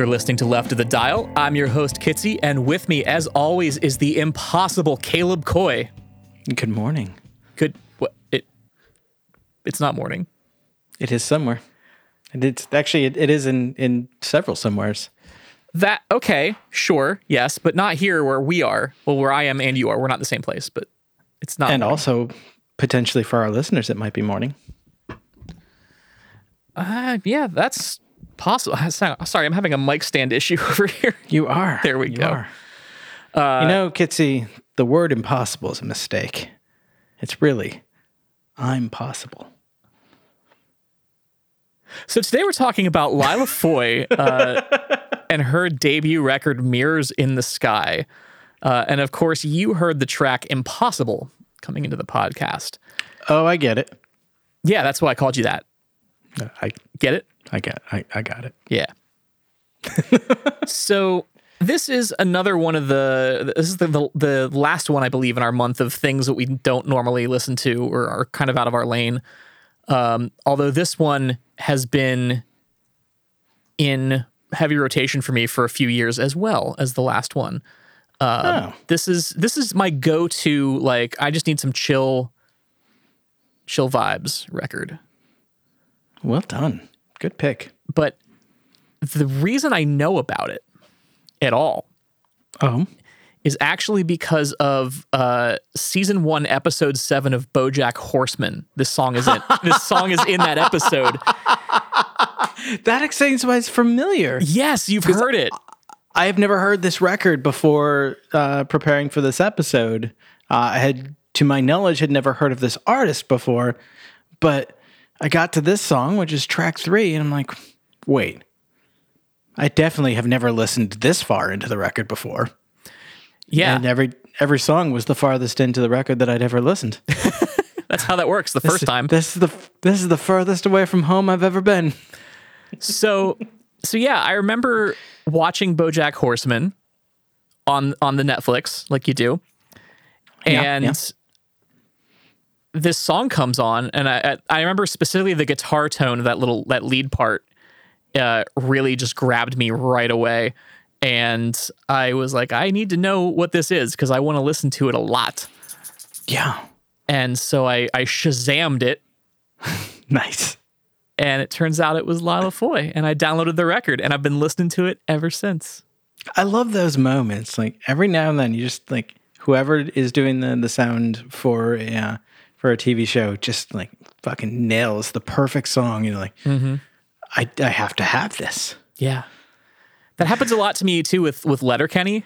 You're listening to Left of the Dial. I'm your host, Kitsy, and with me, as always, is the impossible Caleb Coy. Good morning. Good. What? It. It's not morning. It is somewhere. And it's actually it, it is in in several somewheres. That okay, sure, yes, but not here where we are. Well, where I am and you are, we're not the same place, but it's not. and morning. also potentially for our listeners, it might be morning. uh, yeah, that's possible. Sorry, I'm having a mic stand issue over here. You are. There we You go. are. you know, Kitsy, the word impossible is a mistake. It's really I'm possible. So today we're talking about Lyla Foy uh, and her debut record "Mirrors in the Sky," uh, and of course, you heard the track "Impossible" coming into the podcast. Oh, I get it. Yeah, that's why I called you that. I Get it? I got I, I got it. Yeah. so this is another one of the this is the, the the last one I believe in our month of things that we don't normally listen to or are kind of out of our lane. Um, although this one has been in heavy rotation for me for a few years as well as the last one. oh. This is this is my go-to like I just need some chill chill vibes record. Well done. Good pick. But the reason I know about it at all Oh. is actually because of uh, season one, episode seven of BoJack Horseman. This song is in. this song is in that episode. That explains why it's familiar. Yes, you've heard it. I have never heard this record before uh, preparing for this episode. Uh, I had, to my knowledge, had never heard of this artist before, but I got to this song, which is track three, and I'm like, wait, I definitely have never listened this far into the record before. Yeah, And every every song was the farthest into the record that I'd ever listened. that's how that works. The first time. This is the this is the furthest away from home I've ever been. so so yeah, I remember watching BoJack Horseman on on the Netflix, like you do, Yeah, and yeah. This song comes on, and I I remember specifically the guitar tone of that little that lead part uh, really just grabbed me right away, and I was like, I need to know what this is because I want to listen to it a lot, Yeah, and so I I shazammed it nice. and it turns out it was Lyla Foy, and I downloaded the record, and I've been listening to it ever since. I love those moments. Like every now and then, you just like whoever is doing the the sound for a uh, for a TV show just like fucking nails the perfect song. You know, like I I have to have this. Yeah, that happens a lot to me too with with Letterkenny.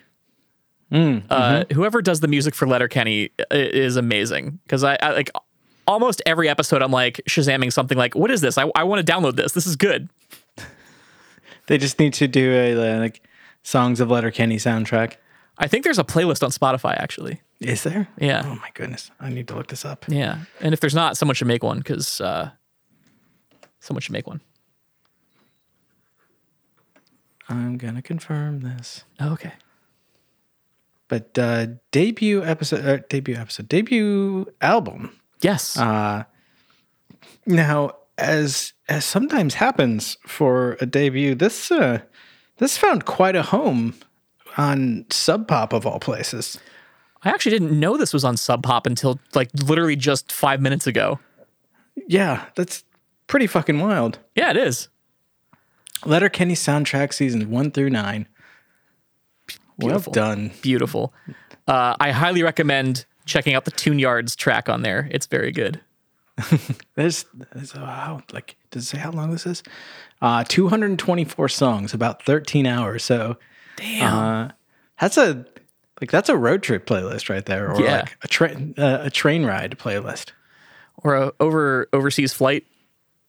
Uh, whoever does the music for Letterkenny i- is amazing because I, I like almost every episode. I'm like shazamming something like, "What is this? I, I want to download this. This is good." They just need to do a uh, like songs of Letterkenny soundtrack. I think there's a playlist on Spotify actually. Is there? Yeah. Oh my goodness, I need to look this up. Yeah, and if there's not, someone should make one because uh, someone should make one. I'm gonna confirm this. okay. But uh, debut episode, uh, debut episode, debut album. Yes. Uh, now, as as sometimes happens for a debut, this uh, this found quite a home on Sub Pop of all places. I actually didn't know this was on Sub Pop until like literally just five minutes ago. Yeah, that's pretty fucking wild. Yeah, it is. Letterkenny soundtrack seasons one through nine. Beautiful. Well done. Beautiful. Uh, I highly recommend checking out the Tune Yards track on there. It's very good. There's, there's uh, how like does it say how long this is? Uh, 224 songs, about 13 hours. So Damn. Uh, that's a like that's a road trip playlist right there, or Yeah. like a train uh, a train ride playlist. or a over overseas flight.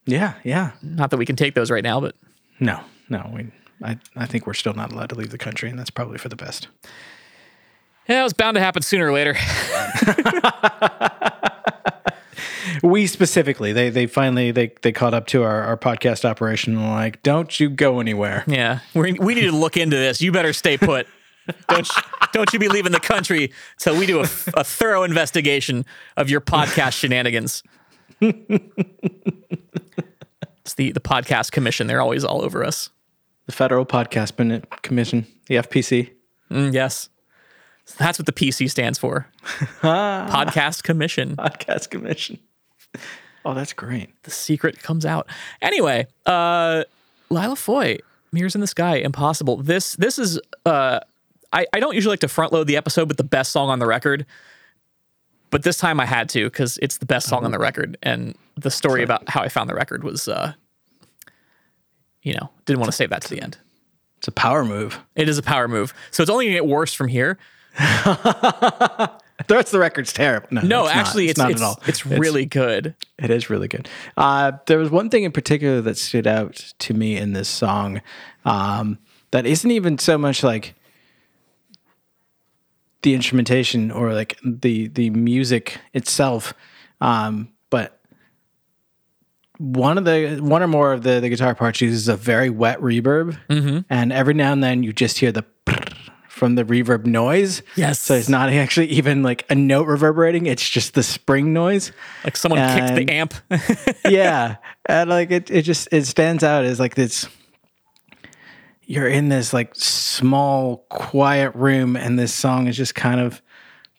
Yeah, yeah. Not that we can take those right now, but No, no. We, I, I think we're still not allowed to leave the country, and that's probably for the best. yeah, it was bound to happen sooner or later. We specifically, they they finally they they caught up to our, our podcast operation and were like, don't you go anywhere. yeah, we we need to look into this. You better stay put. don't you, don't you be leaving the country till we do a, a thorough investigation of your podcast shenanigans. it's the the podcast commission. They're always all over us. the Federal Podcast Commission, the FPC. Mm, yes. That's what the PC stands for. Podcast Commission. Podcast Commission. Oh, that's great. The secret comes out. Anyway, uh Lyla Foy, Mirrors in the Sky, Impossible. This this is uh I, I don't usually like to front load the episode with the best song on the record. But this time I had to because it's the best song on the record. And the story about how I found the record was uh you know, didn't want to save that to the end. It's a power move. It is a power move. So it's only gonna get worse from here. The rest of the record's terrible. No, No, it's not. actually, it's not it's, at all. it's really good. It is really good. Uh, there was one thing in particular that stood out to me in this song um, that isn't even so much like the instrumentation or like the the music itself, um, but one of the one or more of the the guitar parts uses a very wet reverb, and every now and then you just hear the from the reverb noise. Yes. So it's not actually even like a note reverberating; it's just the spring noise Like someone kicked the amp. yeah and like it, it just it stands out as like this you're in this like small quiet room and this song is just kind of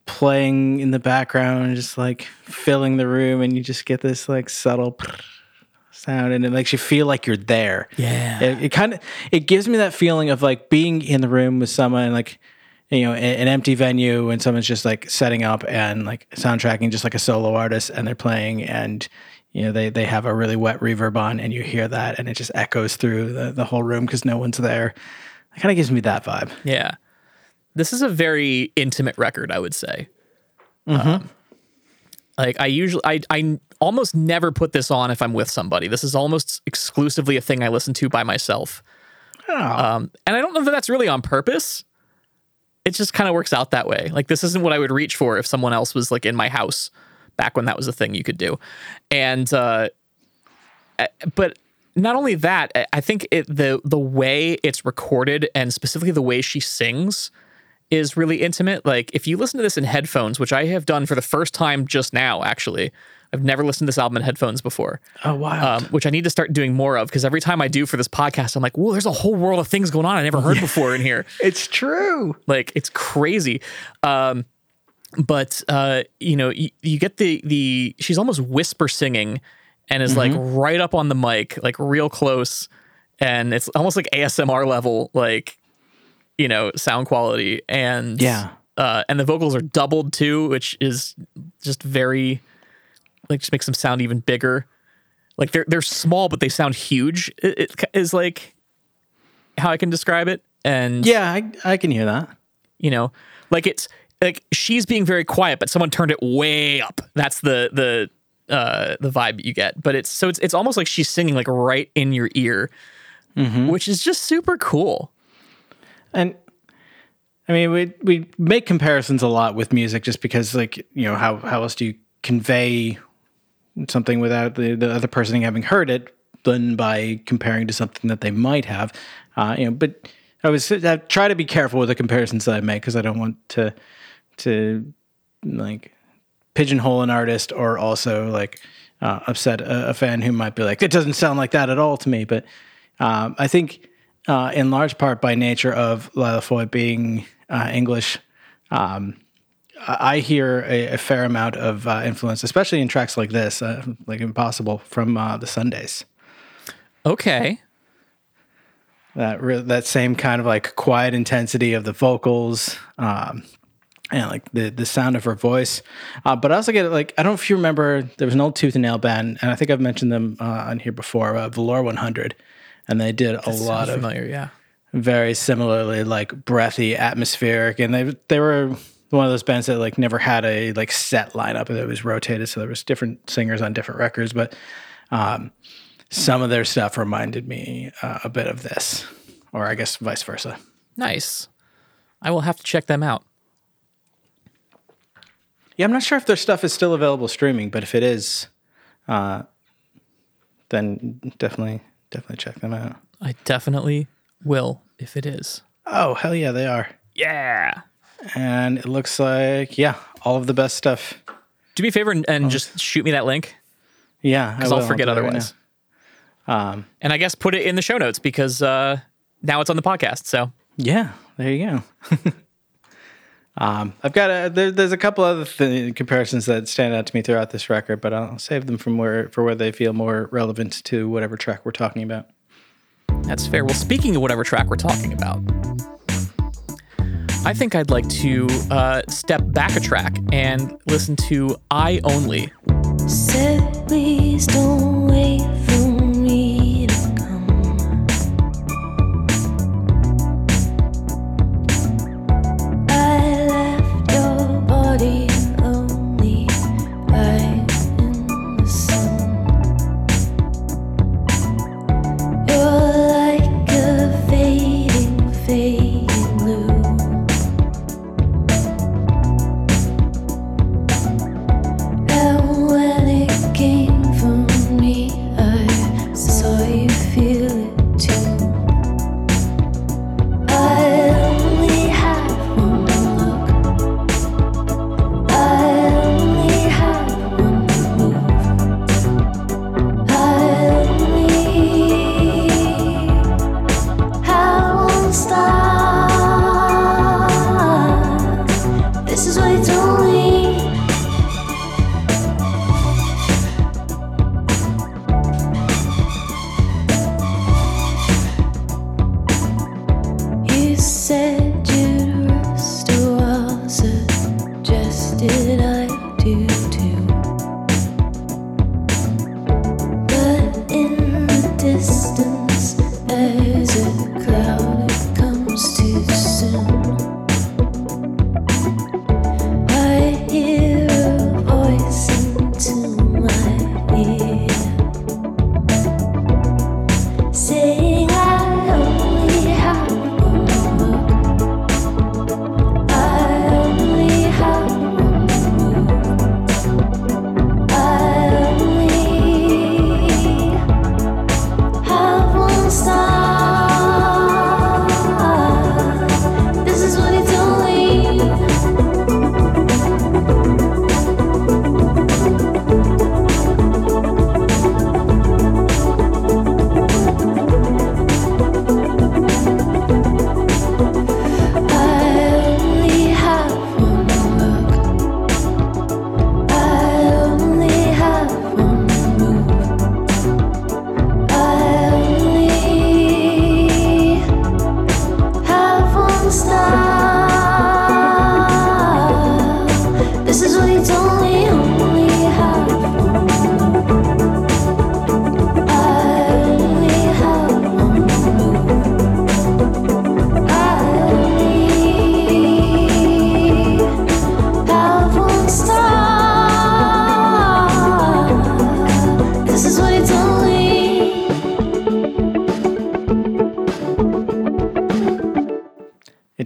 playing in the background just like filling the room and you just get this like subtle sound and it makes you feel like you're there Yeah. it, it kind of it gives me that feeling of like being in the room with someone like you know an empty venue and someone's just like setting up and like soundtracking just like a solo artist and they're playing and you know they they have a really wet reverb on and you hear that and it just echoes through the, the whole room because no one's there it kind of gives me that vibe Yeah. This is a very intimate record, I would say. Um, like I usually I I almost never put this on if I'm with somebody. This is almost exclusively a thing I listen to by myself. Um, and I don't know that that's really on purpose. It just kind of works out that way. Like this isn't what I would reach for if someone else was like in my house back when that was a thing you could do. And uh but not only that, I- think it the the way it's recorded and specifically the way she sings is really intimate. Like if you listen to this in headphones, which I have done for the first time just now, actually, I've never listened to this album in headphones before. oh wow Um, which I need to start doing more of because every time I do for this podcast, I'm like, whoa, there's a whole world of things going on I never heard before in here. it's true Like it's crazy. Um, but uh, you know, you, you get the the she's almost whisper singing and is like right up on the mic, like real close, and it's almost like ASMR level, like you know, sound quality. And Yeah. uh, and the vocals are doubled too, which is just very like just makes them sound even bigger. Like they're they're small, but they sound huge. It, it is like how I can describe it. And yeah I, I can hear that you know like it's like she's being very quiet but someone turned it way up. That's the the uh the vibe you get. But it's so it's it's almost like she's singing like right in your ear which is just super cool. And I mean, we we make comparisons a lot with music, just because, like, you know, how how else do you convey something without the, the other person having heard it than by comparing to something that they might have, uh, you know. But I was I try to be careful with the comparisons that I make because I don't want to to like pigeonhole an artist or also like uh, upset a, a fan who might be like, it doesn't sound like that at all to me. But um, I think, uh, in large part by nature of Lyla Foy being uh, English, um, I hear a, a fair amount of uh, influence, especially in tracks like this, uh, like Impossible from uh, the Sundays. okay That re- that same kind of like quiet intensity of the vocals, um, and like the the sound of her voice. Uh, but I also get like I don't know if you remember there was an old Tooth and Nail band, and I think I've mentioned them uh, on here before, uh, Velour 100, and they did a lot of familiar yeah very similarly like breathy, atmospheric, and they they were one of those bands that like never had a like set lineup that was rotated, so there was different singers on different records, but um, some of their stuff reminded me uh, a bit of this, or I guess vice versa. nice i will have to check them out Yeah, I'm not sure if their stuff is still available streaming, but if it is, uh, then definitely definitely check them out. i definitely will if it is Oh hell yeah, they are, yeah and it looks like yeah, all of the best stuff. do me a favor and, and just shoot me that link Yeah, because i'll forget right otherwise now. Um, and i guess put it in the show notes because uh now it's on the podcast. So Yeah, there you go. um, I've got a, there, there's a couple other th- comparisons that stand out to me throughout this record, but I'll save them from where for where they feel more relevant to whatever track we're talking about. that's fair. Well, speaking of whatever track we're talking about, I think I'd like to uh, step back a track and listen to I Only. Said, please don't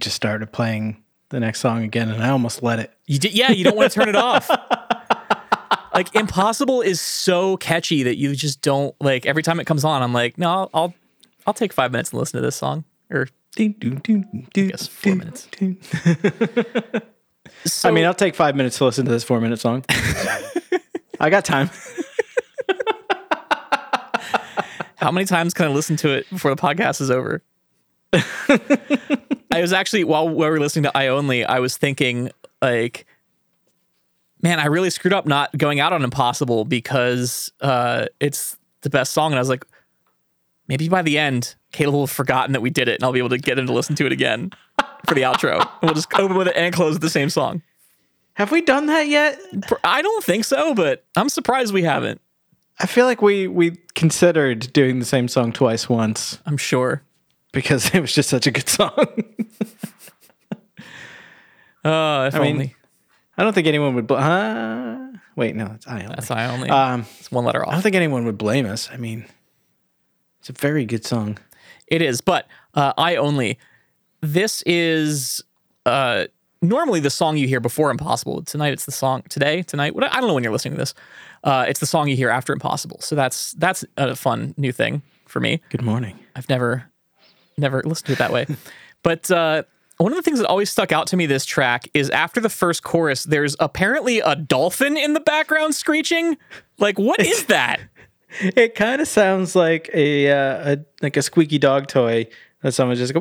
It just started playing the next song again, and I almost let it. You did, yeah, you don't want to turn it off. Like Impossible is so catchy that you just don't like. Every time it comes on, I'm like, no, I'll I'll, I'll take five minutes and listen to this song. Or guess four minutes. so, I mean, I'll take five minutes to listen to this four minute song. I got time. how many times can I listen to it before the podcast is over? I was actually while we were listening to I Only, I was thinking like, man, I really screwed up not going out on Impossible because uh, it's the best song, and I was like, maybe by the end, Caleb will have forgotten that we did it, and I'll be able to get him to listen to it again for the outro. And we'll just open with it and close with the same song. Have we done that yet? I don't think so, but I'm surprised we haven't. I feel like we we considered doing the same song twice once I'm sure. Because it was just such a good song. Uh, if I mean, only. I don't think anyone would. Bl- huh? Wait, no, it's I only. That's I only. Um, it's one letter off. I don't think anyone would blame us. I mean, it's a very good song. It is, but uh, I only. This is uh, normally the song you hear before Impossible. Tonight it's the song today tonight. What I don't know when you're listening to this. Uh, it's the song you hear after Impossible. So that's that's a fun new thing for me. Good morning. I've never never listened to it that way. but uh, one of the things that always stuck out to me this track is after the first chorus, there's apparently a dolphin in the background screeching. Like, what is that? It kind of sounds like a, uh, a like a squeaky dog toy that someone just go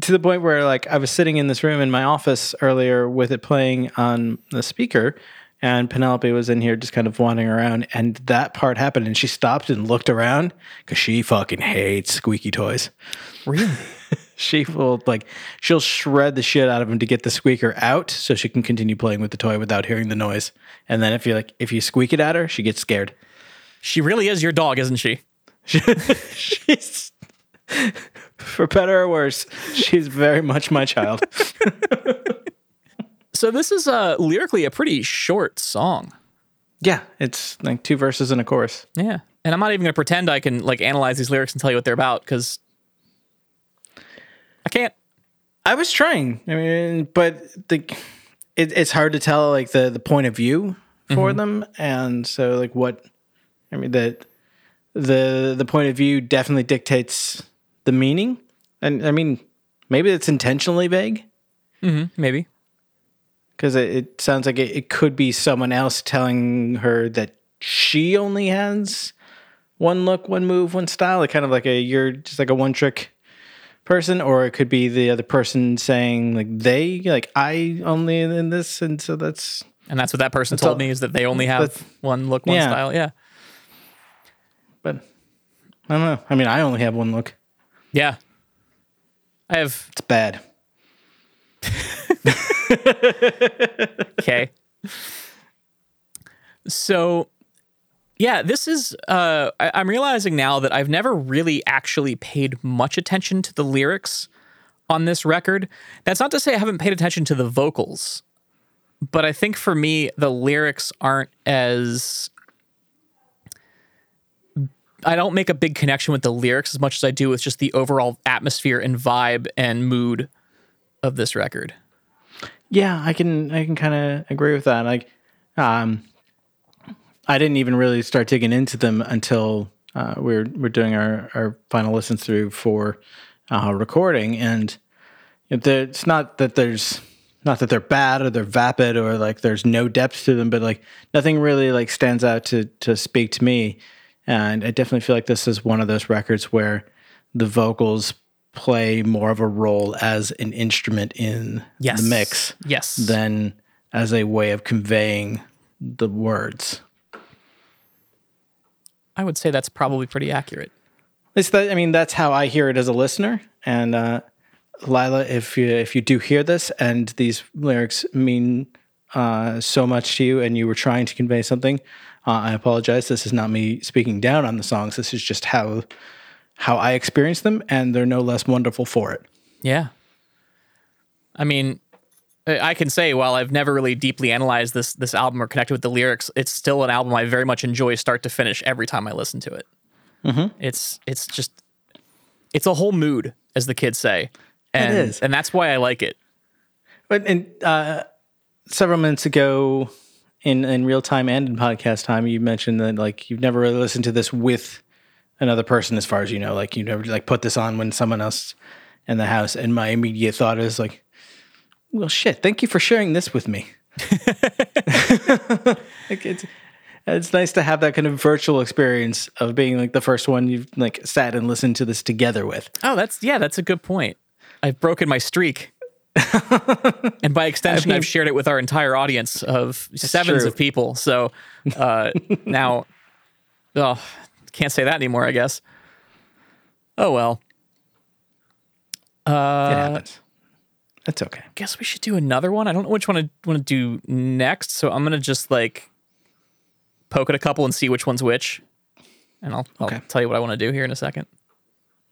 to the point where like I was sitting in this room in my office earlier with it playing on the speaker, and Penelope was in here just kind of wandering around, and that part happened, and she stopped and looked around because she fucking hates squeaky toys. Really? She will like she'll shred the shit out of him to get the squeaker out so she can continue playing with the toy without hearing the noise. And then if you like if you squeak it at her, she gets scared. she really is your dog, isn't she? She's for better or worse, she's very much my child. So this is uh, lyrically a pretty short song. yeah, it's like two verses and a chorus. Yeah. And I'm not even going to pretend I can like analyze these lyrics and tell you what they're about because I can't. I was trying. I mean, but the it, it's hard to tell like the the point of view for them, and so like what I mean that the the point of view definitely dictates the meaning, and I mean maybe it's intentionally vague Maybe. Because it, it sounds like it, it could be someone else telling her that she only has one look, one move, one style, like kind of like a you're just like a one trick person, or it could be the other person saying like they like I only in this, and so that's And that's what that person told all- me is that they only have one look, one Yeah. style. Yeah. but I don't know. I mean, I only have one look. Yeah. I have It's bad. okay. So, yeah, this is. Uh, I, I'm realizing now that I've never really actually paid much attention to the lyrics on this record. That's not to say I haven't paid attention to the vocals, but I think for me the lyrics aren't as. I don't make a big connection with the lyrics as much as I do with just the overall atmosphere and vibe and mood of this record. Yeah, I can I can kind of agree with that. Like, um, I didn't even really start digging into them until uh, we're we're doing our our final listen through for uh, recording, and it's not that there's not that they're bad or they're vapid or like there's no depth to them, but like nothing really like stands out to to speak to me. And I definitely feel like this is one of those records where the vocals play more of a role as an instrument in Yes. the mix Yes. than as a way of conveying the words. I would say that's probably pretty accurate. At least that, I mean, that's how I hear it as a listener. And uh, Lyla, if you if you do hear this and these lyrics mean uh, so much to you, and you were trying to convey something, uh, I apologize. This is not me speaking down on the songs. This is just how how I experience them, and they're no less wonderful for it. Yeah. I mean, I can say while I've never really deeply analyzed this this album or connected with the lyrics, it's still an album I very much enjoy start to finish every time I listen to it. It's it's just it's a whole mood, as the kids say, and is. and that's why I like it. But and uh, several minutes ago, in in real time and in podcast time, you mentioned that like you've never really listened to this with another person, as far as you know. Like you never like put this on when someone else in the house. And my immediate thought is like, well, shit. Thank you for sharing this with me. like it's it's nice to have that kind of virtual experience of being like the first one you've like sat and listened to this together with. Oh, that's yeah, that's a good point. I've broken my streak. and by extension, mean- I've shared it with our entire audience of sevens true. of people. So uh, now, oh, can't say that anymore, I guess. Oh well. it Uh, happens. That's okay. guess we should do another one. I don't know which one I want to do next, so I'm gonna just like poke at a couple and see which one's which, and I'll, I'll Okay. tell you what I want to do here in a second.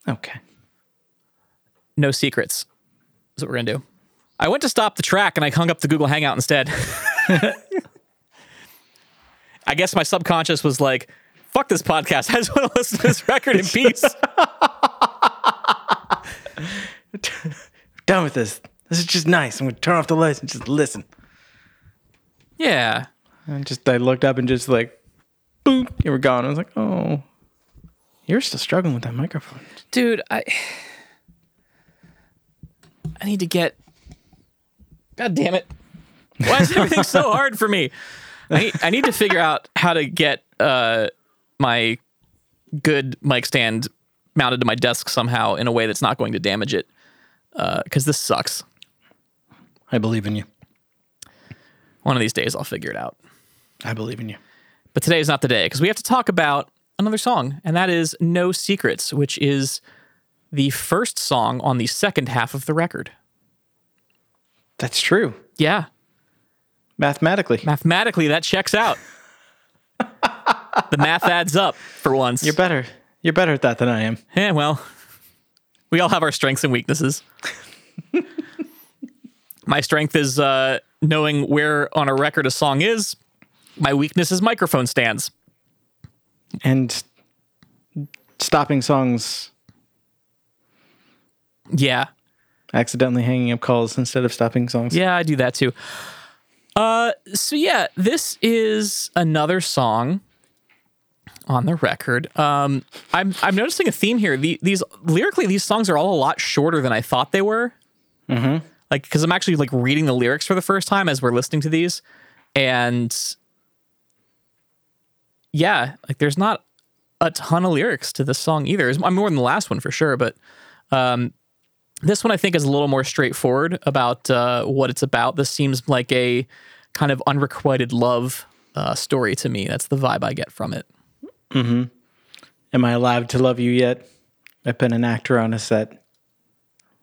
Okay. No secrets is what we're gonna do. I went to stop the track and I hung up the Google Hangout instead. I guess my subconscious was like, "Fuck this podcast. I just want to listen to this record in peace." done with this. This is just nice. I'm gonna turn off the lights and just listen. yeah, And just I looked up and just like, boom, you were gone. I was like, oh, you're still struggling with that microphone. dude i i need to get god damn it why is everything so hard for me I need, I need to figure out how to get uh my good mic stand mounted to my desk somehow in a way that's not going to damage it. Uh, because this sucks. I believe in you. One of these days, I'll figure it out. I believe in you. But today is not the day because we have to talk about another song, and that is No Secrets, which is the first song on the second half of the record. That's true. Yeah, Mathematically. mathematically, that checks out. The math adds up for once. You're better. You're better at that than I am. Yeah, well, we all have our strengths and weaknesses. My strength is uh, knowing where on a record a song is. My weakness is microphone stands. And stopping songs, Yeah, accidentally hanging up calls instead of stopping songs. yeah, I do that too. Uh, so yeah, this is another song on the record. Um, I'm I'm noticing a theme here. The, these lyrically, these songs are all a lot shorter than I thought they were. Mm-hmm. Like, because I'm actually like reading the lyrics for the first time as we're listening to these, and yeah, like there's not a ton of lyrics to this song either. I'm more than the last one for sure, but um, this one I think is a little more straightforward about uh, what it's about. This seems like a kind of unrequited love uh, story to me. That's the vibe I get from it. Am I allowed to love you yet? I've been an actor on a set.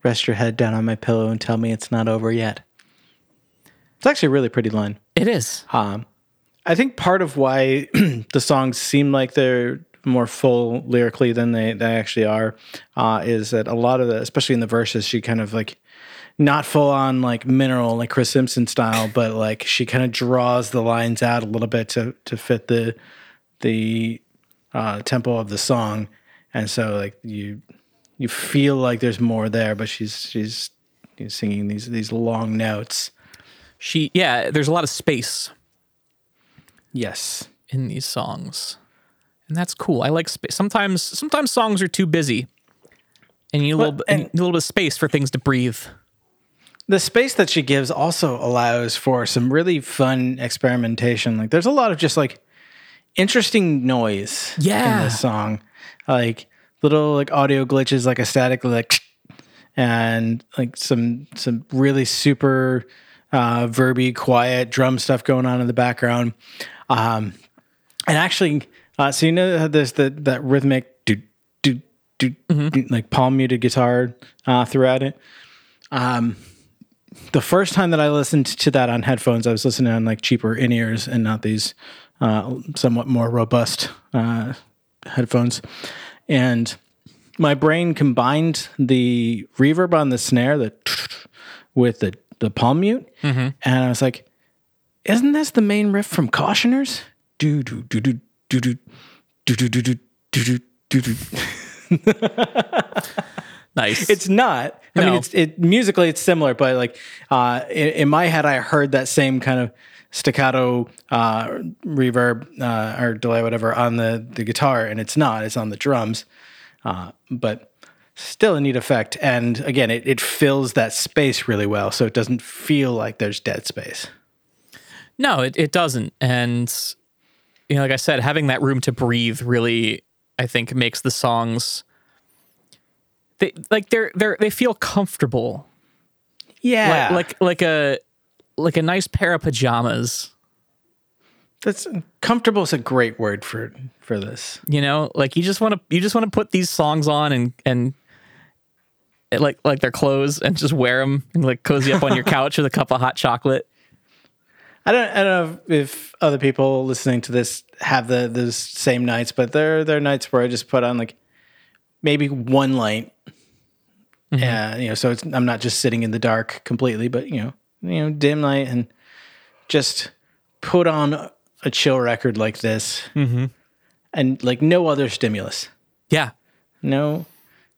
Rest your head down on my pillow and tell me it's not over yet. It's actually a really pretty line. It is. Um, I think part of why the songs seem like they're more full lyrically than they, they actually are uh, is that a lot of the, especially in the verses, she kind of like not full on like mineral like Chris Simpson style, but like she kind of draws the lines out a little bit to to fit the the uh, tempo of the song, and so like you you feel like there's more there, but she's she's, she's singing these these long notes. She, yeah, there's a lot of space Yes. in these songs. And that's cool. I like space. Sometimes sometimes songs are too busy. And you need a little, and- you need a little bit of space for things to breathe. the space that she gives also allows for some really fun experimentation. Like there's a lot of just like interesting noise Yeah. in this song. Like little like audio glitches like a static like and like some some really super uh verby quiet drum stuff going on in the background. Um and actually uh so you know there's the that rhythmic do do do, do like palm muted guitar uh throughout it Um the first time that I listened to that on headphones, I was listening on like cheaper in ears and not these uh, somewhat more robust uh, headphones. And my brain combined the reverb on the snare, the with the the palm mute, and I was like, "Isn't this the main riff from Cautioners?" Do do do do do do do do do do do do do. Nice. It's not. I No. mean, it's it musically it's similar, but like uh, in, in my head, I heard that same kind of staccato uh, reverb uh, or delay, whatever, on the the guitar, and it's not. It's on the drums, uh, but still a neat effect. And again, it it fills that space really well, so it doesn't feel like there's dead space. No, it, it doesn't. And you know, like I said, having that room to breathe really, I think, makes the songs they like they're they're they feel comfortable. Yeah, Like like like a like a nice pair of pajamas. that's comfortable is a great word for for this. You know, like you just want to you just want to put these songs on and and eh, like like their clothes and just wear them and like cozy up on your couch with a cup of hot chocolate. I don't, I don't know if other people listening to this have the those same nights, but there there are nights where I just put on like maybe one light, mm-hmm. and you know, so it's I'm not just sitting in the dark completely, but you know, you know, dim light and just put on a chill record like this, mm-hmm. and like no other stimulus, Yeah. no,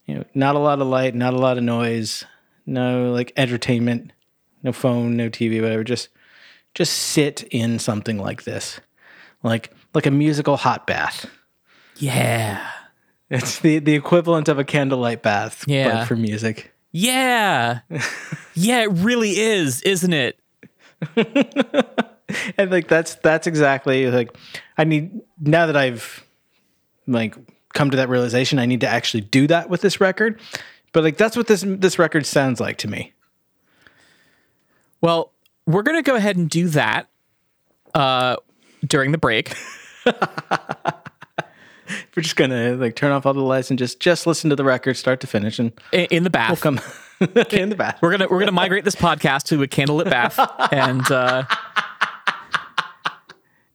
you know, not a lot of light, not a lot of noise, no like entertainment, no phone, no TV, whatever. Just just sit in something like this, like like a musical hot bath. Yeah. It's the the equivalent of a candlelight bath, Yeah. but for music. Yeah. yeah, it really is, isn't it? And like that's that's exactly like I need now that I've like come to that realization. I need to actually do that with this record. But like that's what this this record sounds like to me. Well, we're going to go ahead and do that uh, during the break. We're just gonna like turn off all the lights and just just listen to the record start to finish, and in, in the bath. we'll come in the bath. We're gonna we're gonna migrate this podcast to a candlelit bath and uh,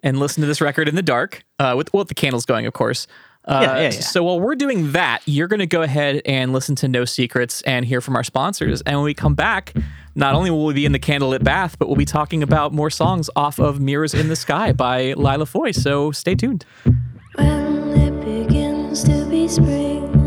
and listen to this record in the dark uh, with with the candles going, of course. Uh, Yeah, yeah, yeah. So while we're doing that, you're gonna go ahead and listen to No Secrets and hear from our sponsors. And when we come back, not only will we be in the candlelit bath, but we'll be talking about more songs off of Mirrors in the Sky by Lyla Foy. So stay tuned. When it begins to be spring,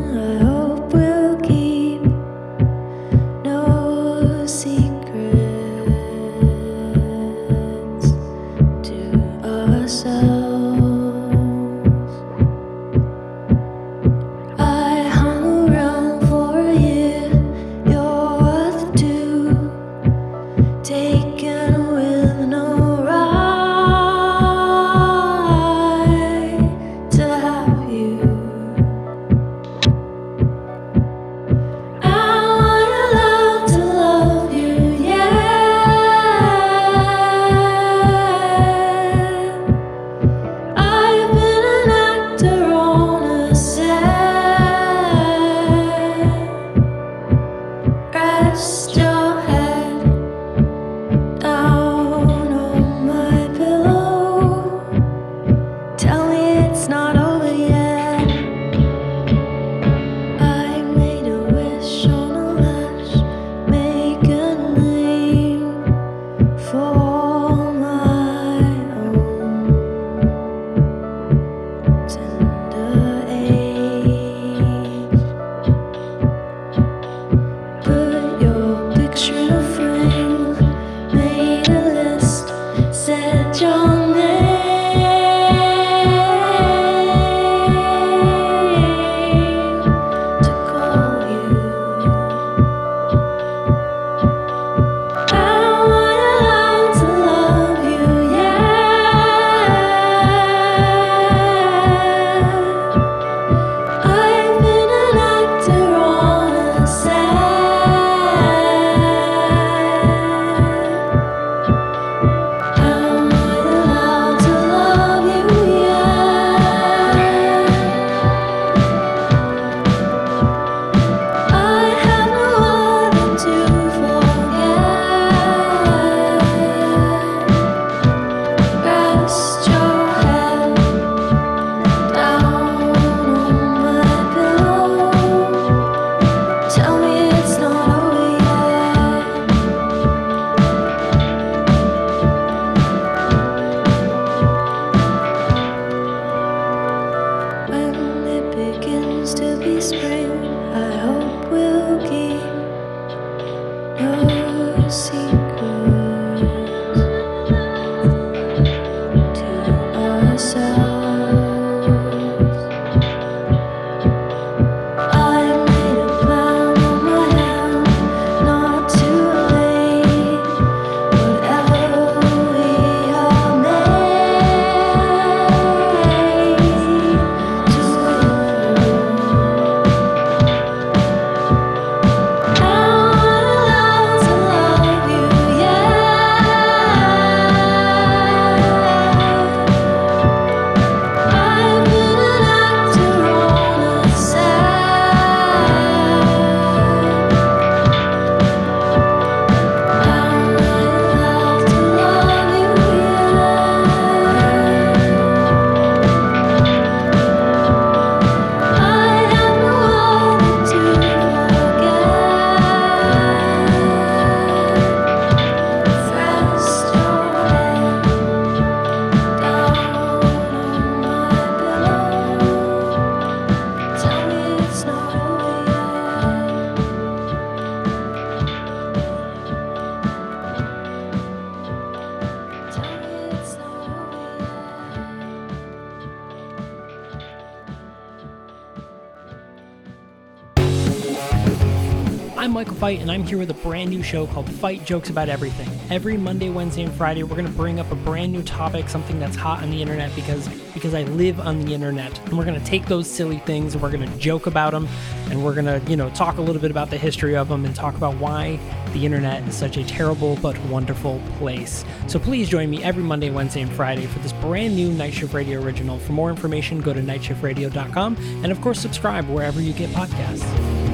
here with a brand new show called Fight Jokes About Everything. Every Monday, Wednesday, and Friday, we're going to bring up a brand new topic, something that's hot on the internet because because I live on the internet, and we're going to take those silly things and we're going to joke about them, and we're going to you know talk a little bit about the history of them and talk about why the internet is such a terrible but wonderful place. So please join me every Monday, Wednesday, and Friday for this brand new Night Shift Radio original. For more information, go to nightshiftradio.com, and of course, subscribe wherever you get podcasts.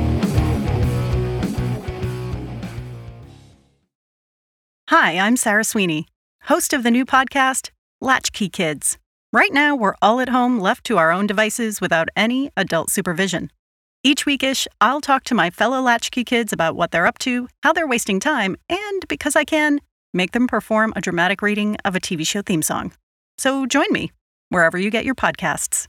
Hi, I'm Sarah Sweeney, host of the new podcast, Latchkey Kids. Right now, we're all at home left to our own devices without any adult supervision. Each weekish, I'll talk to my fellow Latchkey kids about what they're up to, how they're wasting time, and because I can, make them perform a dramatic reading of a TV show theme song. So join me wherever you get your podcasts.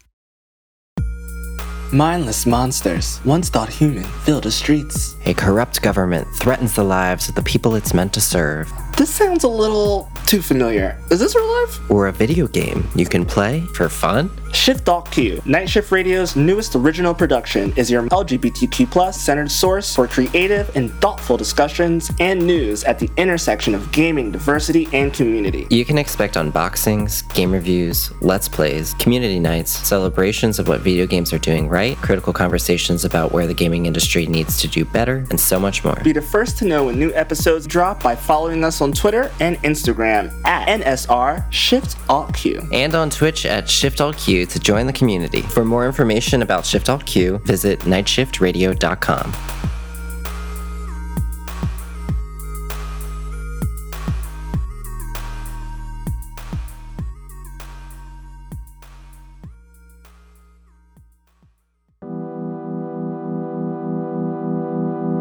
Mindless monsters, once thought human, fill the streets. A corrupt government threatens the lives of the people it's meant to serve. This sounds a little too familiar. Is this real life? Or a video game you can play for fun? Shift Alt Q, Night Shift Radio's newest original production, is your LGBTQ Plus centered source for creative and thoughtful discussions and news at the intersection of gaming, diversity, and community. You can expect unboxings, game reviews, let's plays, community nights, celebrations of what video games are doing right, critical conversations about where the gaming industry needs to do better, and so much more. Be the first to know when new episodes drop by following us on Twitter and Instagram at NSR Shift Alt Q. And on Twitch at Shift Alt Q to join the community. For more information about Shift Alt Q, visit nightshiftradio.com.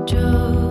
Drove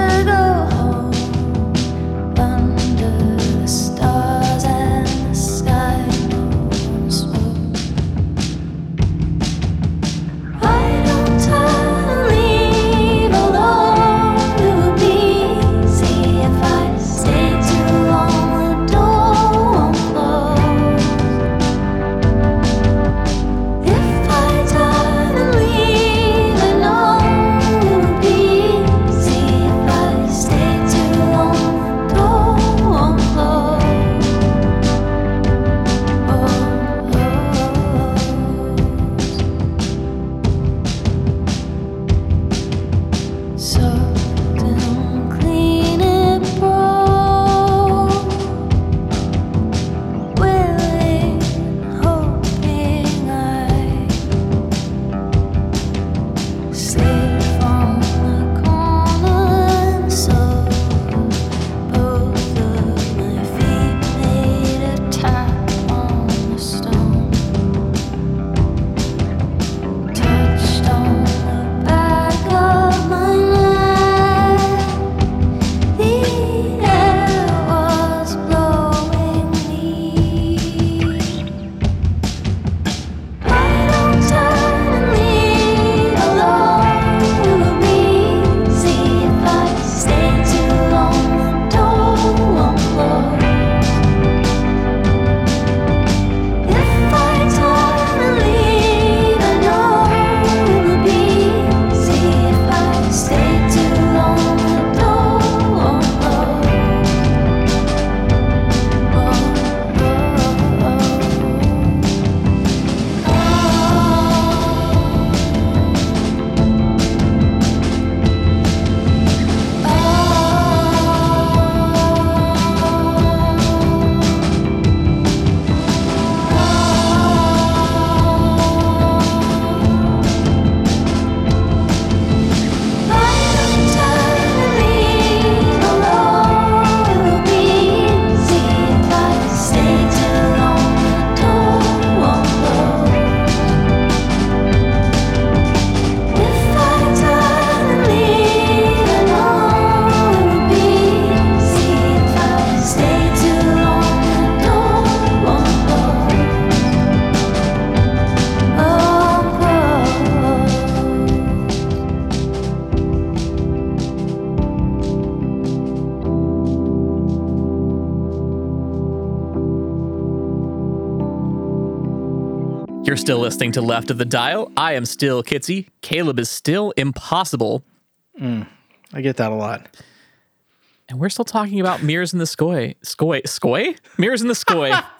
still listening to Left of the Dial. I am still Kitsy. Caleb is still impossible. I get that a lot. And we're still talking about mirrors in the sky. Skoy. Skoy? Mirrors in the sky.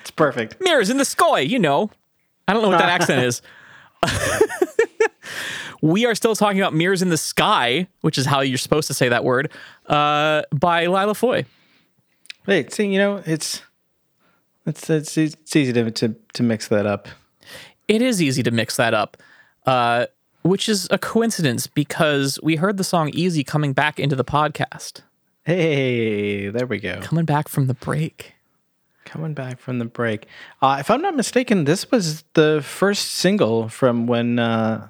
It's perfect. mirrors in the sky, you know. I don't know what that accent is. we are still talking about Mirrors in the Sky, which is how you're supposed to say that word, uh, by Lyla Foy. Wait, see, you know, it's it's it's, it's easy to, to to mix that up. It is easy to mix that up, uh, which is a coincidence because we heard the song Easy coming back into the podcast, Hey, there we go. coming back from the break. Coming back from the break. Uh, if I'm not mistaken, this was the first single from when uh,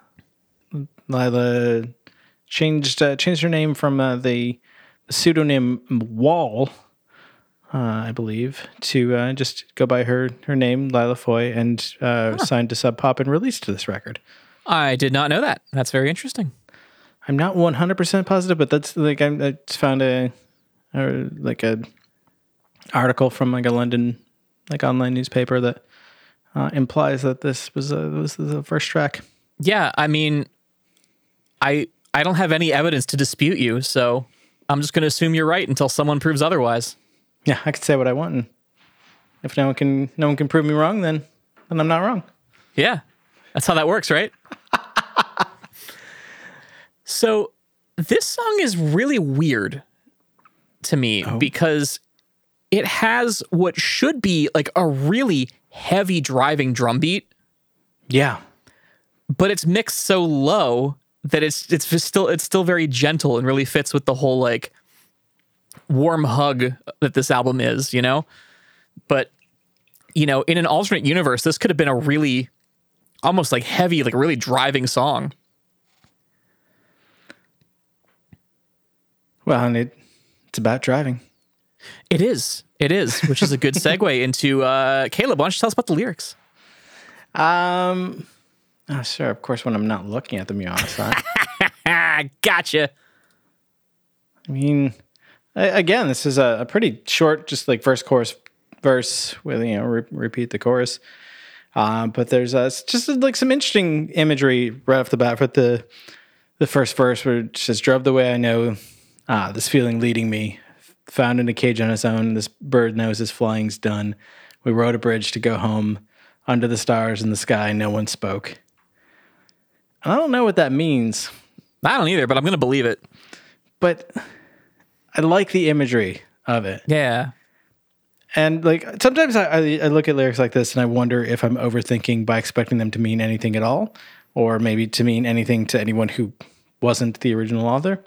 Lyla changed uh, changed her name from uh, the pseudonym Wall, uh, I believe, to uh, just go by her her name Lyla Foy, and uh, signed to Sub Pop and released this record. I did not know that. That's very interesting. I'm not 100% positive, but that's like I'm, I just found a, a like a article from like a London like online newspaper that uh, implies that this was uh, was the first track. Yeah, I mean, I I don't have any evidence to dispute you, so I'm just going to assume you're right until someone proves otherwise. Yeah, I could say what I want, and if no one can no one can prove me wrong, then then I'm not wrong. Yeah, that's how that works, right? so this song is really weird to me oh. because it has what should be like a really heavy driving drum beat, Yeah, but it's mixed so low that it's it's just still it's still very gentle and really fits with the whole like warm hug that this album is, you know? But you know, in an alternate universe, this could have been a really almost like heavy, like really driving song. well, and it it's about driving. It is. It is, which is a good segue into uh Caleb, why don't you tell us about the lyrics? Um, oh, sure, of course, when I'm not looking at them, you're honest. Ah, gotcha. I mean, again, this is a, a pretty short, just like verse, chorus, verse with you know re- repeat the chorus. Uh, but there's uh, just like some interesting imagery right off the bat with the the first verse where it says, "Drove the way I know, ah, this feeling leading me, found in a cage on its own. This bird knows his flying's done. We rode a bridge to go home. Under the stars in the sky, no one spoke." I don't know what that means I don't either, but I'm gonna believe it. but I like the imagery of it. Yeah. And like sometimes I, I, look at lyrics like this and I wonder if I'm overthinking by expecting them to mean anything at all, or maybe to mean anything to anyone who wasn't the original author.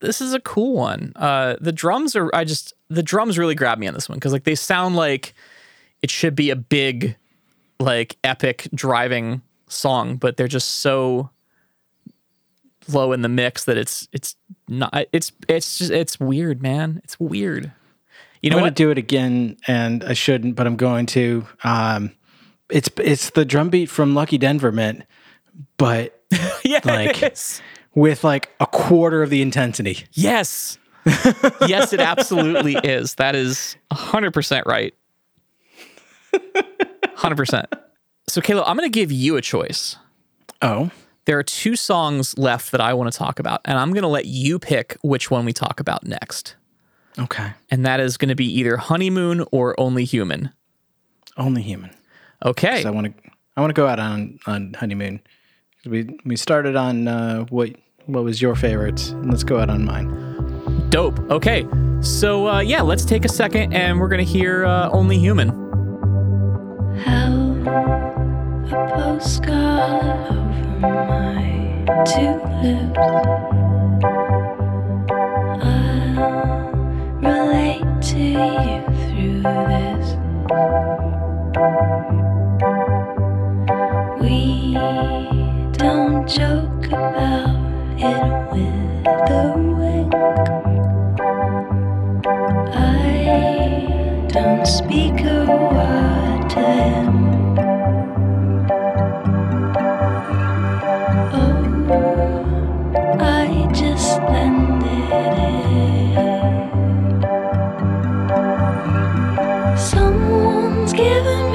This is a cool one. Uh the drums are I just the drums really grab me on this one because like they sound like it should be a big, like epic driving song, but they're just so low in the mix that it's it's not it's it's just it's weird, man. It's weird. You know I'm going what? to do it again, and I shouldn't, but I'm going to. Um, it's it's the drum beat from Lucky Denver Mint, but yeah, like- with like a quarter of the intensity. Yes. yes, it absolutely is. That is 100% right. 100%. So, Caleb, I'm going to give you a choice. Oh, There are two songs left that I want to talk about, and I'm going to let you pick which one we talk about next. okay. And that is going to be either Honeymoon or Only Human. Only human. Okay. So I want to I want to go out on on honeymoon. We we started on uh, what what was your favorite, and let's go out on mine. Dope. Okay. So, uh, yeah, let's take a second and we're going to hear uh, Only Human. Held a postcard over my two lips. I'll relate to you through this. We don't joke about it with a wink. I don't speak a word to him. Someone's given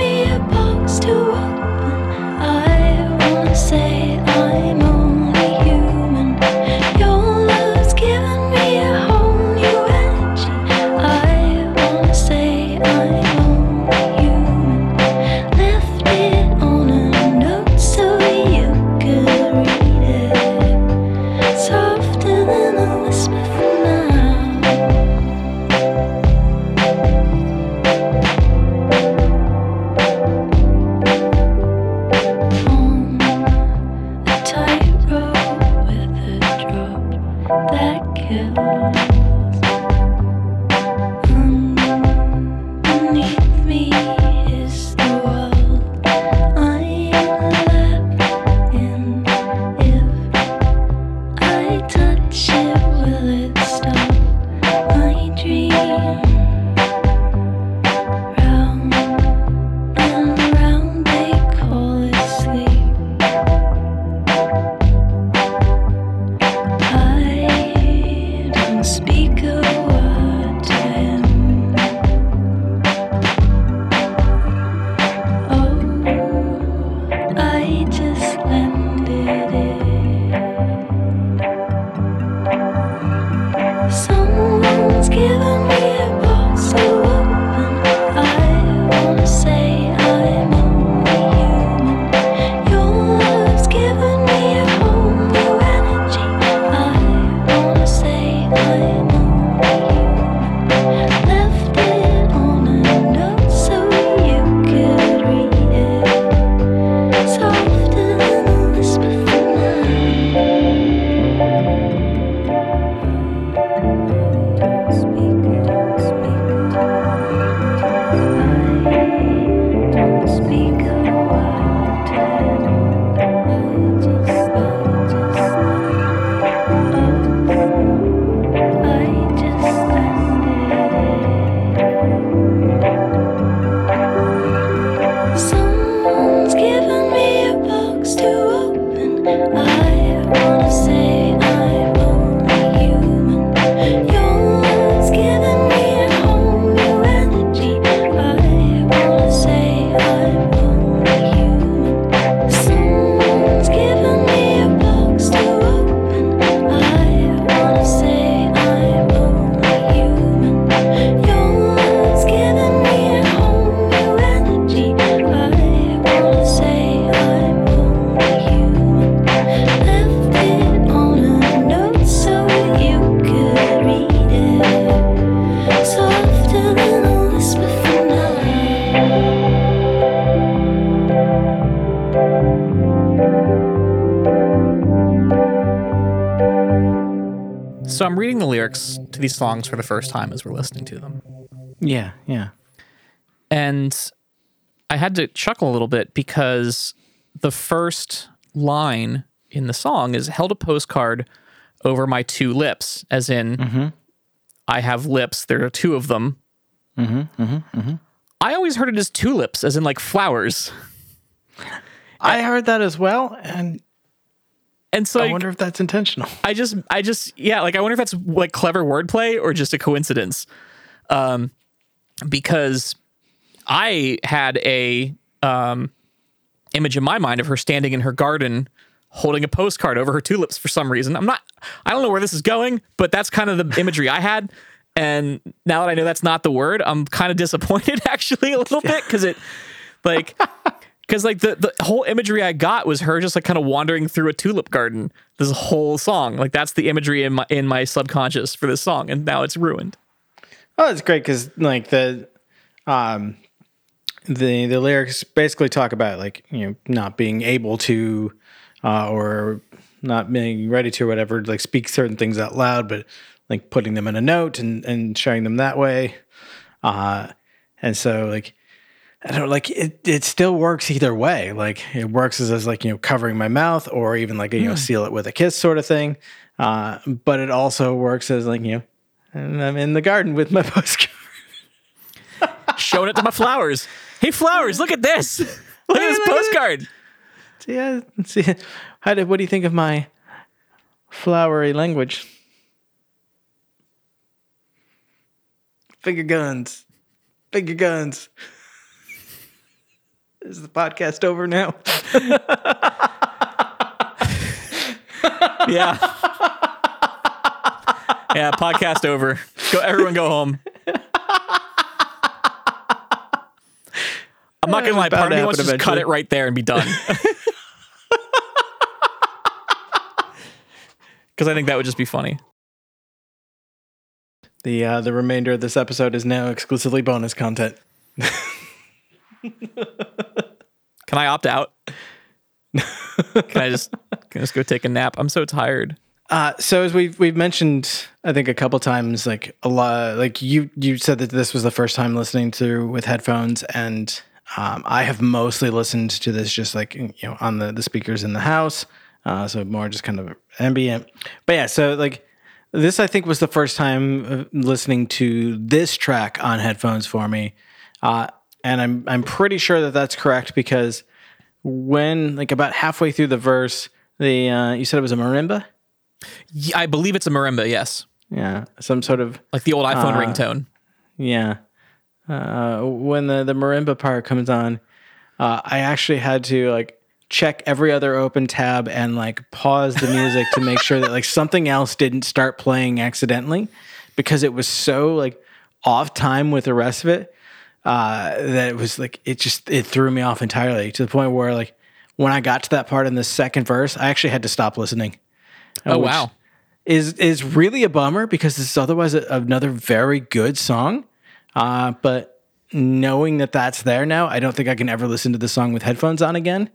to these songs for the first time as we're listening to them. Yeah, yeah. And I had to chuckle a little bit because the first line in the song is held a postcard over my two lips, as in, mm-hmm. I have lips, there are two of them. Mm-hmm, mm-hmm, I always heard it as tulips, as in like flowers. I heard that as well, and And so I like, wonder if that's intentional. I just, I just, yeah, like I wonder if that's like clever wordplay or just a coincidence. Um, because I had a um image in my mind of her standing in her garden holding a postcard over her tulips for some reason. I'm not, I don't know where this is going, but that's kind of the imagery I had. And now that I know that's not the word, I'm kind of disappointed actually a little bit because it, like, because like the, the whole imagery I got was her just like kind of wandering through a tulip garden. This whole song, like that's the imagery in my in my subconscious for this song, and now it's ruined. Oh, it's great because like the um the the lyrics basically talk about like you know not being able to uh, or not being ready to or whatever like speak certain things out loud, but like putting them in a note and and sharing them that way. Uh, and so like I don't know, like it, it still works either way. Like it works as, as like, you know, covering my mouth or even like, you know, seal it with a kiss sort of thing. Uh, but it also works as like, you know, and I'm in the garden with my postcard. Showing it to my flowers. Hey, flowers, look at this. Look at this look postcard. So yeah, let's see. How did, what do you think of my flowery language? Finger guns. Finger guns. Is the podcast over now? Yeah. yeah, podcast over. Go everyone go home. I'm not gonna lie. Part of me wants to just cut it right there and be done. Because I think that would just be funny. The uh, the remainder of this episode is now exclusively bonus content. Can I opt out? can I just can I just go take a nap? I'm so tired. Uh, so as we've we've mentioned, I think a couple times, like a lot, like you you said that this was the first time listening to with headphones, and um, I have mostly listened to this just like you know on the the speakers in the house, uh, so more just kind of ambient. But yeah, so like this, I think was the first time uh, listening to this track on headphones for me, uh, and I'm I'm pretty sure that that's correct because when like about halfway through the verse, the uh, you said it was a marimba. Yeah, I believe it's a marimba. Yes, Yeah, some sort of like the old iPhone Uh, ringtone. yeah. Uh, when the the marimba part comes on, uh, I actually had to like check every other open tab and like pause the music to make sure that like something else didn't start playing accidentally because it was so like off time with the rest of it uh, that it was like it just it threw me off entirely to the point where like when I got to that part in the second verse, I actually had to stop listening. Oh wow. is is really a bummer because this is otherwise a, another very good song. Uh, but knowing that that's there now, I don't think I can ever listen to the song with headphones on again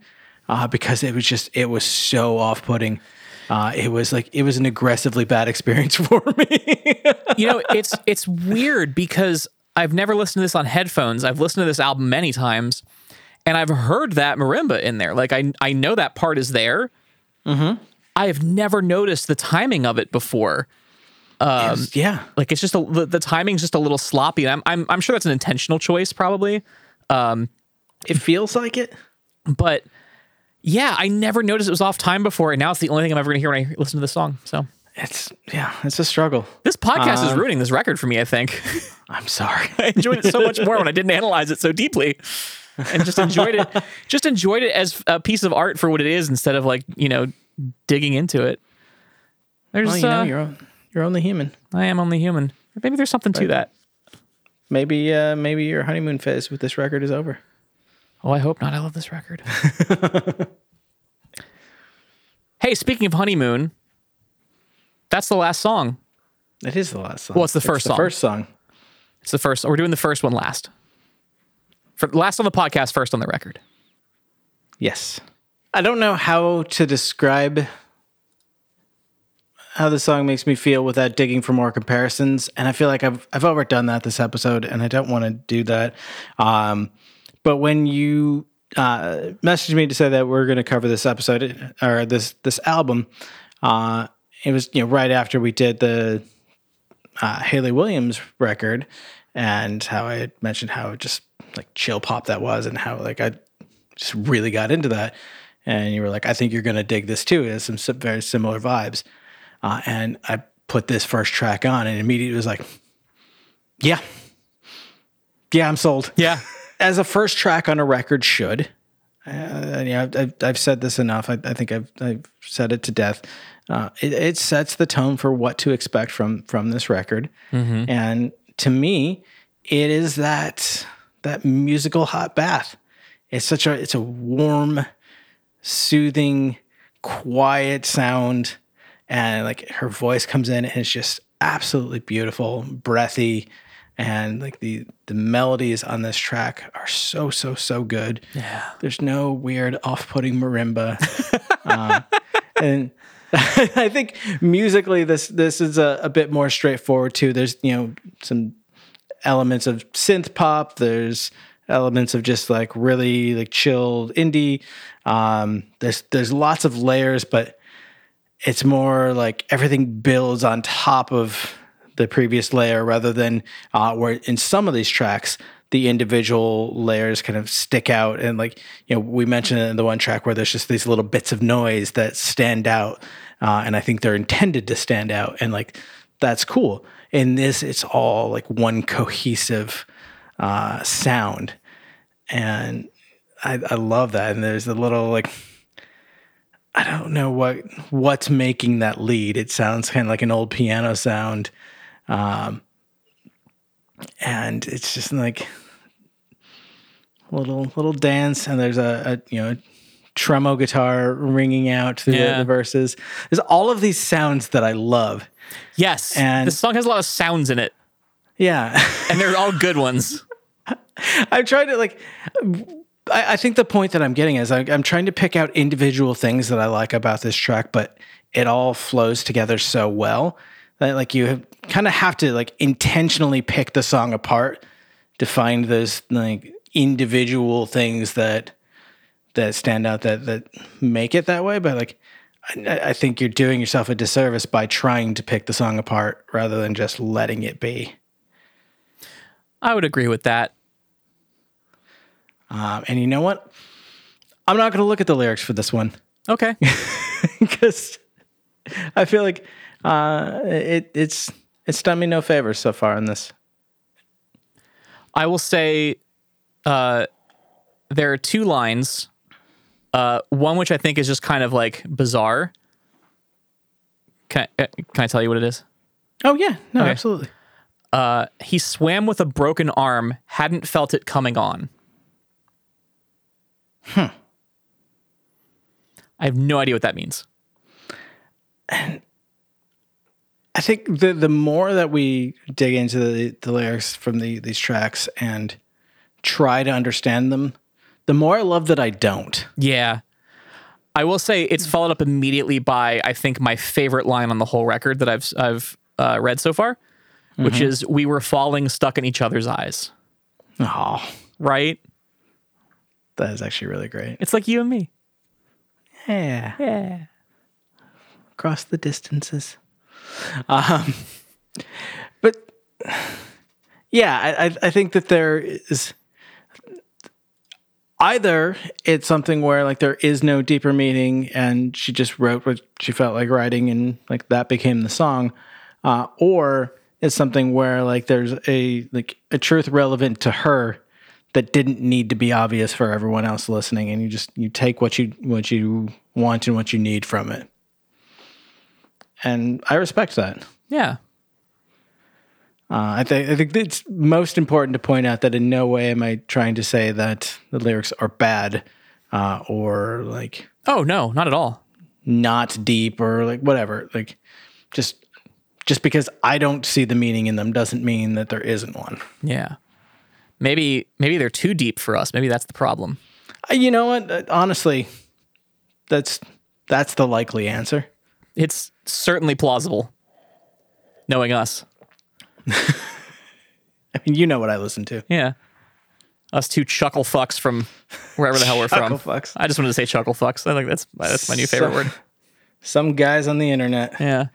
uh, because it was just it was so off putting. Uh, it was like it was an aggressively bad experience for me. you know, it's it's weird because I've never listened to this on headphones. I've listened to this album many times, and I've heard that marimba in there. Like I I know that part is there. Mm-hmm. I have never noticed the timing of it before. Um, yeah, like it's just a, the, the timing's just a little sloppy. I'm I'm I'm sure that's an intentional choice, probably. Um, it feels like it. but yeah, I never noticed it was off time before, and now it's the only thing I'm ever gonna hear when I listen to this song. So It's yeah, it's a struggle. this podcast is Um, ruining this record for me. I think. I'm sorry. I enjoyed it so much more when I didn't analyze it so deeply, and just enjoyed it. Just enjoyed it as a piece of art for what it is, instead of like you know digging into it. There's, Well, you know, uh, you're you're only human. I am only human. Maybe there's something to that. Maybe uh, maybe your honeymoon phase with this record is over. Oh, I hope not. I love this record. hey, speaking of honeymoon, that's the last song. It is the last song. Well, it's the first the song. First song. It's the first. We're doing the first one last. For last on the podcast, first on the record. Yes. I don't know how to describe how the song makes me feel without digging for more comparisons. And I feel like I've I've overdone that this episode and I don't want to do that. Um, but when you uh, messaged me to say that we're going to cover this episode or this this album, uh, it was you know right after we did the uh, Hayley Williams record and how I had mentioned how just like chill pop that was and how like I just really got into that. And you were like, I think you're going to dig this too. It has some very similar vibes. Uh, and I put this first track on and immediately was like, yeah, yeah, I'm sold. Yeah. As a first track on a record should. Uh, yeah, I've, I've said this enough. I, I think I've, I've said it to death. Uh, it, it sets the tone for what to expect from from this record, and to me, it is that that musical hot bath. It's such a it's a warm, soothing, quiet sound, and like her voice comes in and it's just absolutely beautiful, breathy, and like the the melodies on this track are so so so good. Yeah, there's no weird off-putting marimba, uh, and I think musically this this is a, a bit more straightforward too. There's you know some elements of synth pop. There's elements of just like really like chilled indie. Um, there's there's lots of layers, but it's more like everything builds on top of the previous layer rather than uh, where in some of these tracks the individual layers kind of stick out. And like you know we mentioned in the one track where there's just these little bits of noise that stand out uh, and i think they're intended to stand out. And like that's cool. In this it's all like one cohesive uh, sound. And I, I love that. And there's a little like I don't know what what's making that lead. It sounds kind of like an old piano sound, um, and it's just like little little dance, and there's a, a you know tremo guitar ringing out through the- Yeah. the, verses. There's all of these sounds that I love. Yes. And- the song has a lot of sounds in it, Yeah, and they're all good ones. I'm trying to like. I, I think the point that I'm getting is I, I'm trying to pick out individual things that I like about this track, but it all flows together so well that like you kind of have to like intentionally pick the song apart to find those like individual things that that stand out that that make it that way. But like, I, I think you're doing yourself a disservice by trying to pick the song apart rather than just letting it be. I would agree with that. Um, and you know what? I'm not going to look at the lyrics for this one Okay. because I feel like uh, it, it's it's done me no favors so far in this. I will say uh, there are two lines. Uh, one which I think is just kind of like bizarre. Can I, uh, can I tell you what it is? Oh yeah, no, Okay. absolutely. Uh, he swam with a broken arm, hadn't felt it coming on. Hmm. I have no idea what that means. I think the the more that we dig into the, the lyrics from the these tracks and try to understand them, the more I love that I don't. Yeah. I will say it's followed up immediately by I think my favorite line on the whole record that I've I've uh, read so far, which is "We were falling, stuck in each other's eyes." Oh, Right? that is actually really great. It's like you and me. Yeah, Yeah. across the distances. Um, but yeah, I, I- think that there is either it's something where like there is no deeper meaning and she just wrote what she felt like writing and like that became the song, uh, or it's something where like there's a like a truth relevant to her that didn't need to be obvious for everyone else listening and you just you take what you what you want and what you need from it and i respect that Yeah. uh, I, th- I think it's most important to point out that in no way am I trying to say that the lyrics are bad uh, or like Oh no, not at all. not deep or like whatever. Like just just because I don't see the meaning in them doesn't mean that there isn't one. Yeah. Maybe maybe they're too deep for us. Maybe that's the problem. Uh, You know what? Uh, Honestly, that's that's the likely answer. It's certainly plausible. Knowing us. I mean, you know what I listen to. Yeah. Us two chuckle fucks from wherever the hell we're from. Fucks. I just wanted to say chuckle fucks. I think that's that's my new favorite word. Some guys on the internet. Yeah.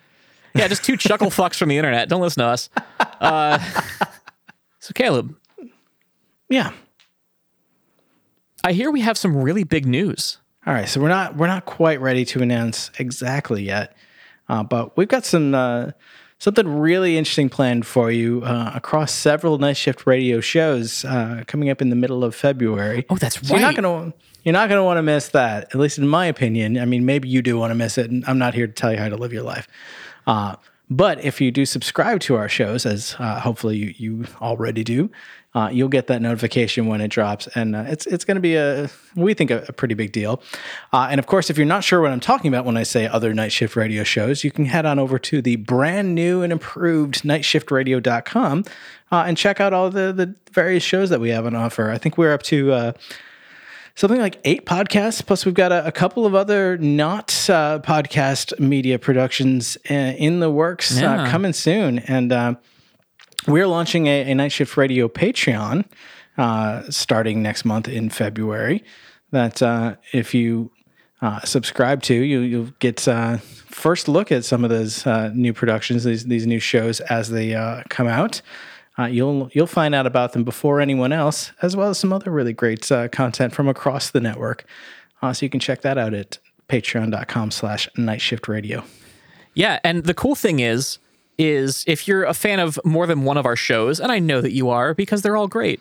Yeah, just two chuckle fucks from the internet. Don't listen to us. Uh, so Caleb, Yeah. I hear we have some really big news. All right, so we're not we're not quite ready to announce exactly yet, uh, but we've got some uh, something really interesting planned for you uh, across several night shift radio shows uh, coming up in the middle of February. Oh, that's So You're not right. gonna you're not gonna want to miss that. At least in my opinion. I mean, maybe you do want to miss it, and I'm not here to tell you how to live your life. Uh, but if you do subscribe to our shows, as uh, hopefully you, you already do, uh, you'll get that notification when it drops, and uh, it's it's going to be a we think a, a pretty big deal. Uh, and of course, if you're not sure what I'm talking about when I say other night shift radio shows, you can head on over to the brand new and improved nightshiftradio.com uh, and check out all the the various shows that we have on offer. I think we're up to. Uh, something like eight podcasts. Plus, we've got a, a couple of other not uh, podcast media productions uh, in the works uh, coming soon. And uh, we're launching a, a Night Shift Radio Patreon uh, starting next month in February. That uh, if you uh, subscribe to, you, you'll get uh, first look at some of those uh, new productions, these these new shows as they uh, come out. Uh, you'll you'll find out about them before anyone else, as well as some other really great uh, content from across the network. So you can check that out at patreon.com slash night shift radio. Yeah, and the cool thing is is if you're a fan of more than one of our shows, and I know that you are because they're all great.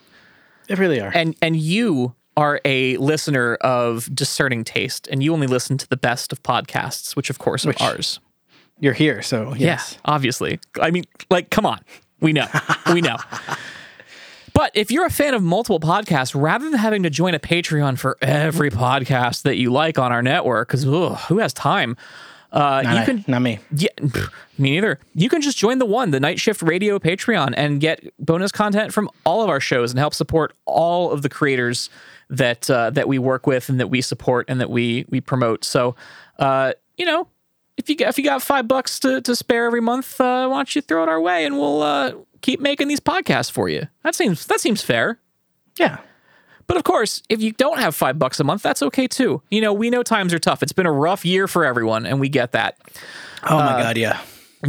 They really are. And and you are a listener of discerning taste and you only listen to the best of podcasts, which of course are ours. You're here, so yes. Yeah, obviously. I mean, like, come on. We know. We know. But if you're a fan of multiple podcasts, rather than having to join a Patreon for every podcast that you like on our network, because who has time? Uh, Not, you I- can not me. yeah, me neither. You can just join the one, the Night Shift Radio Patreon, and get bonus content from all of our shows and help support all of the creators that uh, that we work with and that we support and that we we promote. So, uh, you know, if you got, if you got five bucks to, to spare every month, uh, why don't you throw it our way and we'll uh, keep making these podcasts for you. That seems that seems fair. Yeah. But of course, if you don't have five bucks a month, that's okay too. You know, we know times are tough. It's been a rough year for everyone, and we get that. Oh Uh, my god, yeah.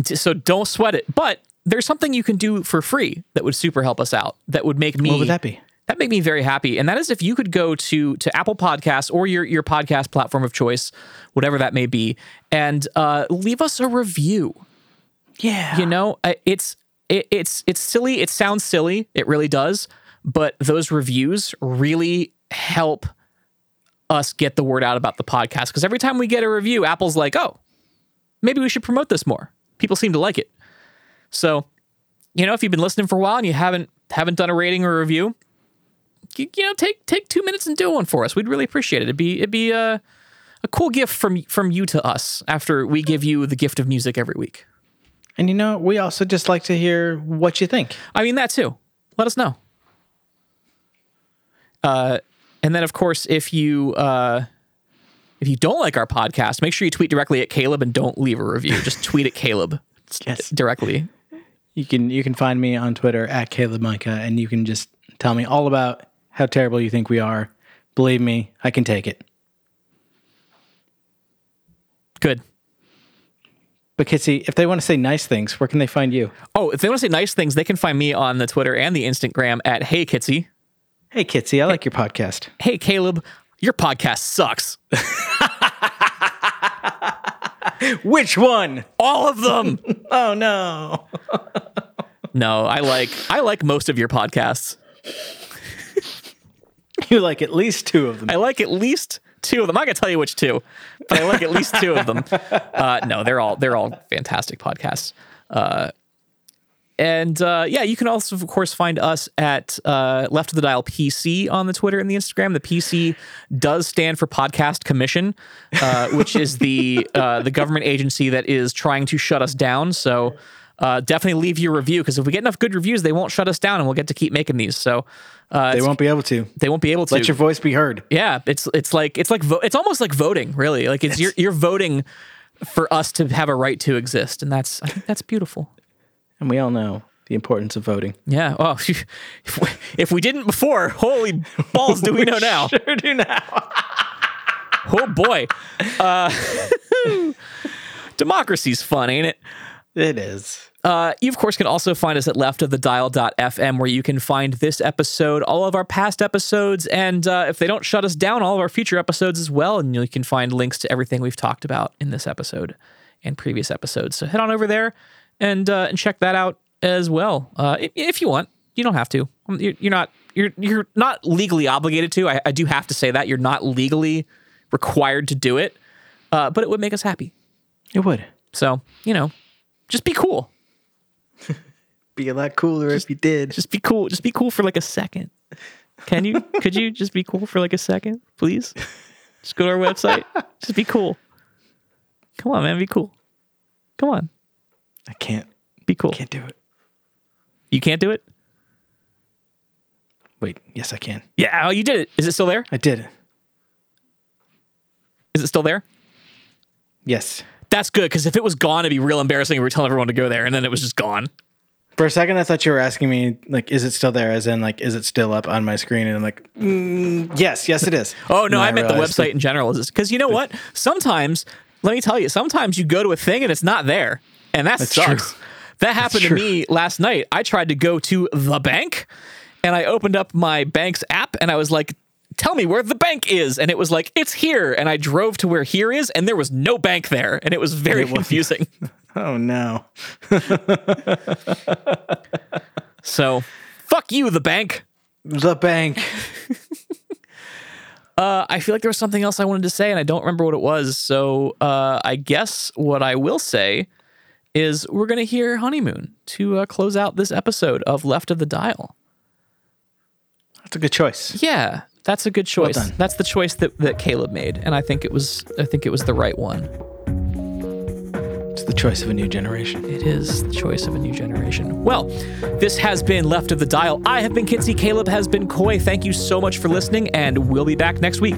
So don't sweat it. But there's something you can do for free that would super help us out. That would make me What would that be? that make me very happy. And that is if you could go to to Apple Podcasts or your your podcast platform of choice, whatever that may be, and uh, leave us a review. Yeah. You know, it's it, it's it's silly. It sounds silly. It really does. But those reviews really help us get the word out about the podcast because every time we get a review, Apple's like, "Oh, maybe we should promote this more." People seem to like it. So, you know, if you've been listening for a while and you haven't haven't done a rating or review, you, you know, take take two minutes and do one for us. We'd really appreciate it. It'd be it'd be a a cool gift from from you to us after we give you the gift of music every week. And you know, we also just like to hear what you think. I mean that too. Let us know. Uh, and then of course, if you uh, if you don't like our podcast, make sure you tweet directly at Caleb and don't leave a review. Just tweet at Caleb Yes. directly. You can you can find me on Twitter at Caleb Micah, and you can just tell me all about how terrible you think we are. Believe me, I can take it. Good. But Kitsy, if they want to say nice things, where can they find you? Oh, if they want to say nice things, they can find me on the Twitter and the Instagram at Hey Kitsy. Hey Kitsy, I like your podcast. Hey Caleb, your podcast sucks. Which one? All of them. Oh no. no, I like I like most of your podcasts. You like at least two of them. I like at least two of them. Not gonna tell you which two, but I like at least two of them. Uh, no, they're all they're all fantastic podcasts. Uh, and uh, yeah, you can also, of course, find us at uh, Left of the Dial PC on the Twitter and the Instagram. The PC does stand for Podcast Commission, uh, which is the uh, the government agency that is trying to shut us down. So uh, definitely leave your review because if we get enough good reviews, they won't shut us down, and we'll get to keep making these. So uh, they won't be able to. they won't be able to Let your voice be heard. yeah, it's it's like it's like vo- it's almost like voting, really. Like it's, you're you're voting for us to have a right to exist, and that's I think that's beautiful. And we all know the importance of voting. Yeah. Well, if we, if we didn't before, holy balls, do we know now? Sure do now. Oh boy, uh, democracy's fun, ain't it? It is. Uh, you, of course, can also find us at leftofthedial.fm, where you can find this episode, all of our past episodes, and uh, if they don't shut us down, all of our future episodes as well. And you can find links to everything we've talked about in this episode and previous episodes. So head on over there and uh, and check that out as well, uh, if, if you want. You don't have to. Um, You're, you're not. You're you're not legally obligated to. I, I do have to say that you're not legally required to do it, uh, but it would make us happy. It would So you know, just be cool. be a lot cooler if you did. just be cool. Just be cool for like a second. Can you? Could you just be cool for like a second, please? Just go to our website. Just be cool. Come on, man. Be cool. Come on. I can't. Be cool. I can't do it. You can't do it? Wait. Yes, I can. Yeah. Oh, you did it. Is it still there? I did Is it still there? Yes. That's good because if it was gone, it'd be real embarrassing. if We were telling everyone to go there, and then it was just gone. For a second, I thought you were asking me, like, is it still there? As in, like, is it still up on my screen? And I'm like, mm, yes, yes, it is. Oh no, And I meant the website in general. Is Because you know what? Sometimes, let me tell you, sometimes you go to a thing and it's not there, and that That's sucks. true. That happened to me last night. I tried to go to the bank, and I opened up my bank's app, and I was like. Tell me where the bank is. And it was like, it's here. And I drove to where here is, and there was no bank there. And it was very wasn't. confusing. Oh, no. so, fuck you, the bank. The bank. Uh, I feel like there was something else I wanted to say, and I don't remember what it was. So uh, I guess what I will say is we're going to hear Honeymoon to uh, close out this episode of Left of the Dial. That's a good choice. Yeah, that's a good choice. done. that's the choice that, that Caleb made, and I think it was I think it was the right one. It's the choice of a new generation. It is the choice of a new generation. Well, this has been Left of the Dial. I have been Kinsey. Caleb has been Coy. Thank you so much for listening, and we'll be back next week.